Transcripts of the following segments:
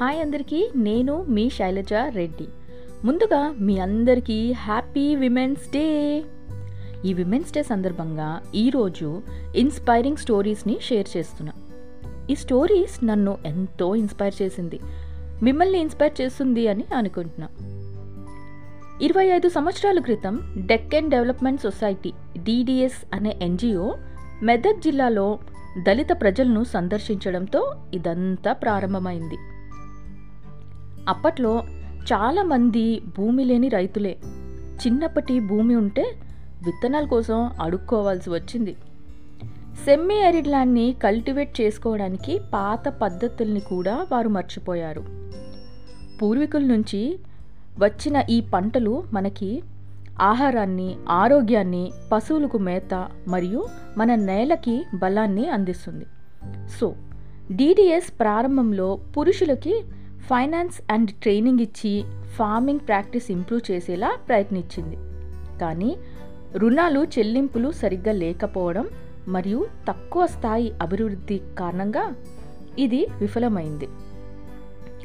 Hi అందరికీ నేను మీ శైలజ రెడ్డి. ముందుగా మీ అందరికీ హ్యాపీ విమెన్స్ డే. ఈ విమెన్స్ డే సందర్భంగా ఈరోజు ఇన్స్పైరింగ్ స్టోరీస్ని షేర్ చేస్తున్నా. ఈ స్టోరీస్ నన్ను ఎంతో ఇన్స్పైర్ చేసింది. మిమ్మల్ని ఇన్స్పైర్ చేస్తుంది అని అనుకుంటున్నా. ఇరవై ఐదు సంవత్సరాల క్రితం డెక్కన్ డెవలప్మెంట్ సొసైటీ డిడిఎస్ అనే ఎన్జిఓ మెదక్ జిల్లాలో దళిత ప్రజలను సందర్శించడంతో ఇదంతా ప్రారంభమైంది. అప్పట్లో చాలామంది భూమి లేని రైతులే. చిన్నప్పటి భూమి ఉంటే విత్తనాల కోసం అడుక్కోవాల్సి వచ్చింది. సెమ్మీ ఎరిడ్ ల్యాండ్ని కల్టివేట్ చేసుకోవడానికి పాత పద్ధతుల్ని కూడా వారు మర్చిపోయారు. పూర్వీకుల నుంచి వచ్చిన ఈ పంటలు మనకి ఆహారాన్ని ఆరోగ్యాన్ని పశువులకు మేత మరియు మన నేలకి బలాన్ని అందిస్తుంది. సో డిడిఎస్ ప్రారంభంలో పురుషులకి ఫైనాన్స్ అండ్ ట్రైనింగ్ ఇచ్చి ఫార్మింగ్ ప్రాక్టీస్ ఇంప్రూవ్ చేసేలా ప్రయత్నించింది. కానీ రుణాలు చెల్లింపులు సరిగ్గా లేకపోవడం మరియు తక్కువ స్థాయి అభివృద్ధి కారణంగా ఇది విఫలమైంది.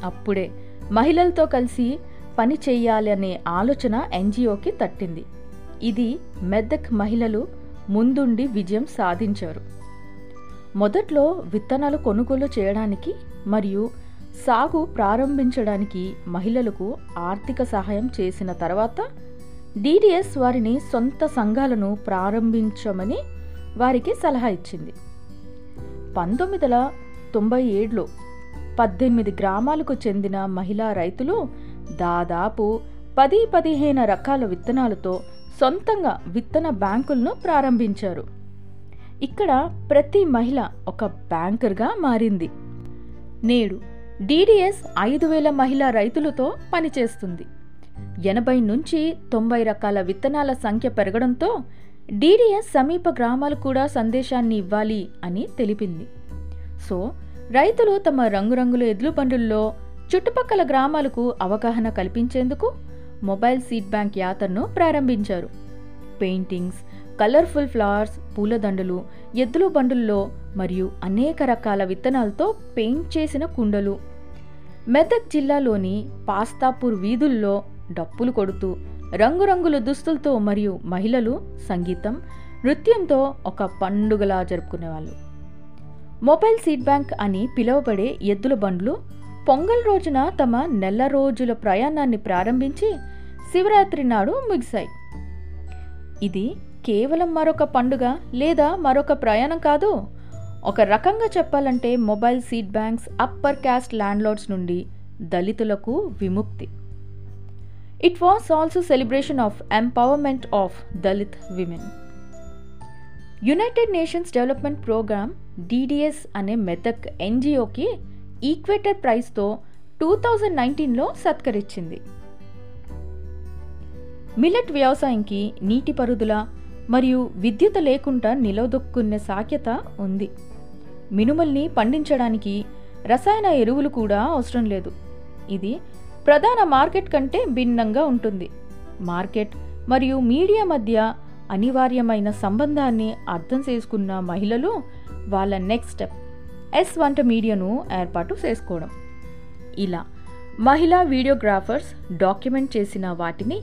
అప్పుడే మహిళలతో కలిసి పని చేయాలనే ఆలోచన ఎన్జిఓకి తట్టింది. ఇది మెదక్ మహిళలు ముందుండి విజయం సాధించారు. మొదట్లో విత్తనాలు కొనుగోలు చేయడానికి మరియు సాగు ప్రారంభించడానికి మహిళలకు ఆర్థిక సహాయం చేసిన తర్వాత డిడిఎస్ వారిని సొంత సంఘాలను ప్రారంభించమని వారికి సలహా ఇచ్చింది. పంతొమ్మిది వందల తొంభై ఏడులో పద్దెనిమిది గ్రామాలకు చెందిన మహిళా రైతులు దాదాపు పది పదిహేను రకాల విత్తనాలతో సొంతంగా విత్తన బ్యాంకులను ప్రారంభించారు. ఇక్కడ ప్రతి మహిళ ఒక బ్యాంకర్గా మారింది. నేడు డిడిఎస్ ఐదు వేల మహిళా రైతులతో పనిచేస్తుంది. ఎనభై నుంచి తొంభై రకాల విత్తనాల సంఖ్య పెరగడంతో డిడిఎస్ సమీప గ్రామాలు కూడా సందేశాన్ని ఇవ్వాలి అని తెలిపింది. సో రైతులు తమ రంగురంగుల ఎద్లు బండుల్లో చుట్టుపక్కల గ్రామాలకు అవగాహన కల్పించేందుకు మొబైల్ సీడ్ బ్యాంక్ యాత్రను ప్రారంభించారు. పెయింటింగ్స్ కలర్ఫుల్ ఫ్లవర్స్ పూలదండలు ఎద్దుల బండుల్లో మరియు అనేక రకాల విత్తనాలతో పెయింట్ చేసిన కుండలు. మెదక్ జిల్లాలోని పాస్తాపూర్ వీధుల్లో డప్పులు కొడుతూ రంగురంగుల దుస్తులతో మరియు మహిళలు సంగీతం నృత్యంతో ఒక పండుగలా జరుపుకునేవాళ్ళు. మొబైల్ సీడ్ బ్యాంక్ అని పిలువబడే ఎద్దుల బండ్లు పొంగల్ రోజున తమ నెల రోజుల ప్రయాణాన్ని ప్రారంభించి శివరాత్రి నాడు ముగిశాయి. ఇది కేవలం మరొక పండుగ లేదా మరొక ప్రయాణం కాదు ఒక రకంగా చెప్పాలంటే mobile seed banks upper caste landlords నుండి దళితులకు విముక్తి. It was also celebration of empowerment of Dalit women United Nations Development Programme DDS అనే మెదక్ ఎన్జిఓకి ఈక్వేటర్ ప్రైజ్తో టూ థౌజండ్ నైన్టీన్లో సత్కరించింది మిలెట్ వ్యవసాయంకి నీటి పరుదుల మరియు విద్యుత్ లేకుండా నిలదొక్కునే సాఖ్యత ఉంది. మినుమల్ని పండించడానికి రసాయన ఎరువులు కూడా అవసరం లేదు. ఇది ప్రధాన మార్కెట్ కంటే భిన్నంగా ఉంటుంది. మార్కెట్ మరియు మీడియా మధ్య అనివార్యమైన సంబంధాన్ని అర్థం చేసుకున్న మహిళలు వాళ్ళ నెక్స్ట్ స్టెప్ ఎస్ వంట మీడియాను ఏర్పాటు చేసుకోవడం. ఇలా మహిళా వీడియోగ్రాఫర్స్ డాక్యుమెంట్ చేసిన వాటిని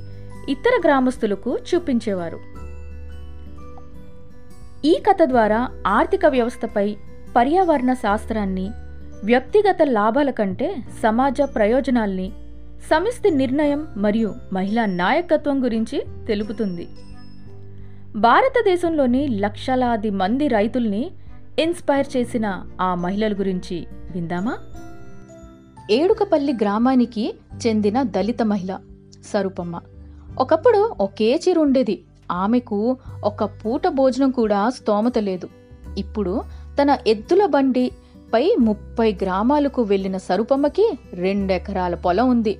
ఇతర గ్రామస్తులకు చూపించేవారు. ఈ కథ ద్వారా ఆర్థిక వ్యవస్థపై పర్యావరణ శాస్త్రాన్ని వ్యక్తిగత లాభాల కంటే సమాజ ప్రయోజనాల్ని సమిష్టి నిర్ణయం మరియు మహిళా నాయకత్వం గురించి తెలుపుతుంది. భారతదేశంలోని లక్షలాది మంది రైతుల్ని ఇన్స్పైర్ చేసిన ఆ మహిళల గురించి విందామా? ఏడుకపల్లి గ్రామానికి చెందిన దళిత మహిళ సరూపమ్మ. ఒకప్పుడు ఒకే చీర ఉండేది. ఆమెకు ఒక పూట భోజనం కూడా స్తోమత లేదు. ఇప్పుడు తన ఎద్దుల బండి పై ముప్పై గ్రామాలకు వెళ్ళిన సరుపమ్మకి రెండెకరాల పొలం ఉంది.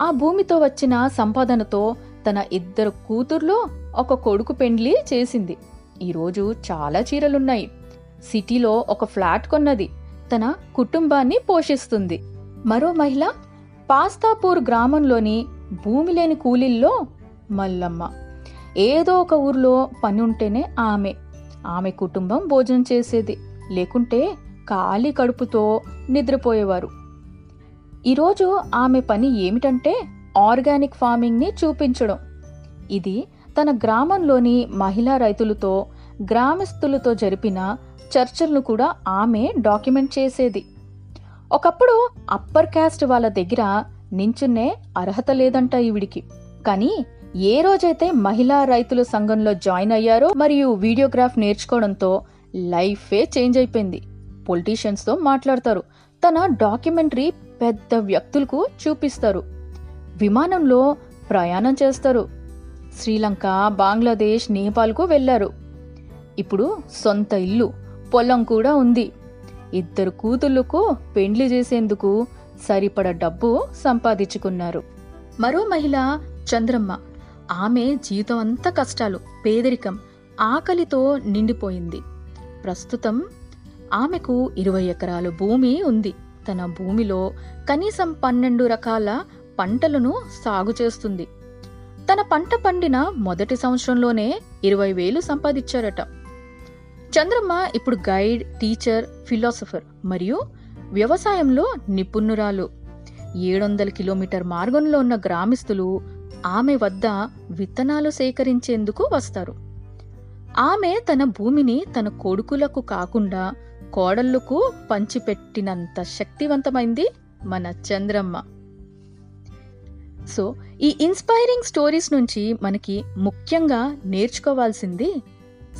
ఆ భూమితో వచ్చిన సంపాదనతో తన ఇద్దరు కూతుర్లో ఒక కొడుకు పెండ్లి చేసింది. ఈరోజు చాలా చీరలున్నాయి. సిటీలో ఒక ఫ్లాట్ కొన్నది. తన కుటుంబాన్ని పోషిస్తుంది. మరో మహిళ పాస్తాపూర్ గ్రామంలోని భూమి లేని కూలీల్లో మల్లమ్మ. ఏదో ఒక ఊర్లో పని ఉంటేనే ఆమె. ఆమె కుటుంబం భోజనం చేసేది. లేకుంటే ఖాళీ కడుపుతో నిద్రపోయేవారు. ఈరోజు ఆమె పని ఏమిటంటే ఆర్గానిక్ ఫార్మింగ్ని చూపించడం. ఇది తన గ్రామంలోని మహిళా రైతులతో గ్రామస్తులతో జరిపిన చర్చలను కూడా ఆమె డాక్యుమెంట్ చేసేది. ఒకప్పుడు అప్పర్ క్యాస్ట్ వాళ్ళ దగ్గర నించున్నే అర్హత లేదంట ఈవిడికి. కానీ ఏ రోజైతే మహిళా రైతుల సంఘంలో జాయిన్ అయ్యారో మరియు వీడియోగ్రాఫ్ నేర్చుకోవడంతో లైఫే చేంజ్ అయిపోయింది. పొలిటీషియన్స్తో మాట్లాడతారు. తన డాక్యుమెంటరీ పెద్ద వ్యక్తులకు చూపిస్తారు. విమానంలో ప్రయాణం చేస్తారు. శ్రీలంక బంగ్లాదేశ్ నేపాల్కు వెళ్ళారు ఇప్పుడు సొంత ఇల్లు పొలం కూడా ఉంది. ఇద్దరు కూతుళ్ళకు పెండ్లి చేసేందుకు సరిపడ డబ్బు సంపాదించుకున్నారు. మరో మహిళ చంద్రమ్మ. ఆమె జీవితం అంతా కష్టాలు పేదరికం ఆకలితో నిండిపోయింది. ప్రస్తుతం ఆమెకు ఇరవై ఎకరాల భూమి ఉంది. తన భూమిలో కనీసం పన్నెండు రకాల పంటలను సాగు చేస్తుంది. తన పంట పండిన మొదటి సంవత్సరంలోనే ఇరవై వేలు సంపాదించారట. చంద్రమ్మ ఇప్పుడు గైడ్ టీచర్ ఫిలాసఫర్ మరియు వ్యవసాయంలో నిపుణురాలు. ఏడు వందల కిలోమీటర్ మార్గంలో ఉన్న గ్రామస్తులు ఆమె వద్ద విత్తనాలు సేకరించేందుకు వస్తారు. ఆమె తన భూమిని తన కొడుకులకు కాకుండా కోడళ్ళకు పంచిపెట్టినంత శక్తివంతమైంది మన చంద్రమ్మ. సో ఈ ఇన్స్పైరింగ్ స్టోరీస్ నుంచి మనకి ముఖ్యంగా నేర్చుకోవాల్సింది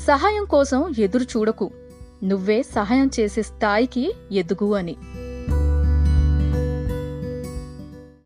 సహాయం కోసం ఎదురు చూడకు. నువ్వే సహాయం చేసే స్థాయికి ఎదుగు అని.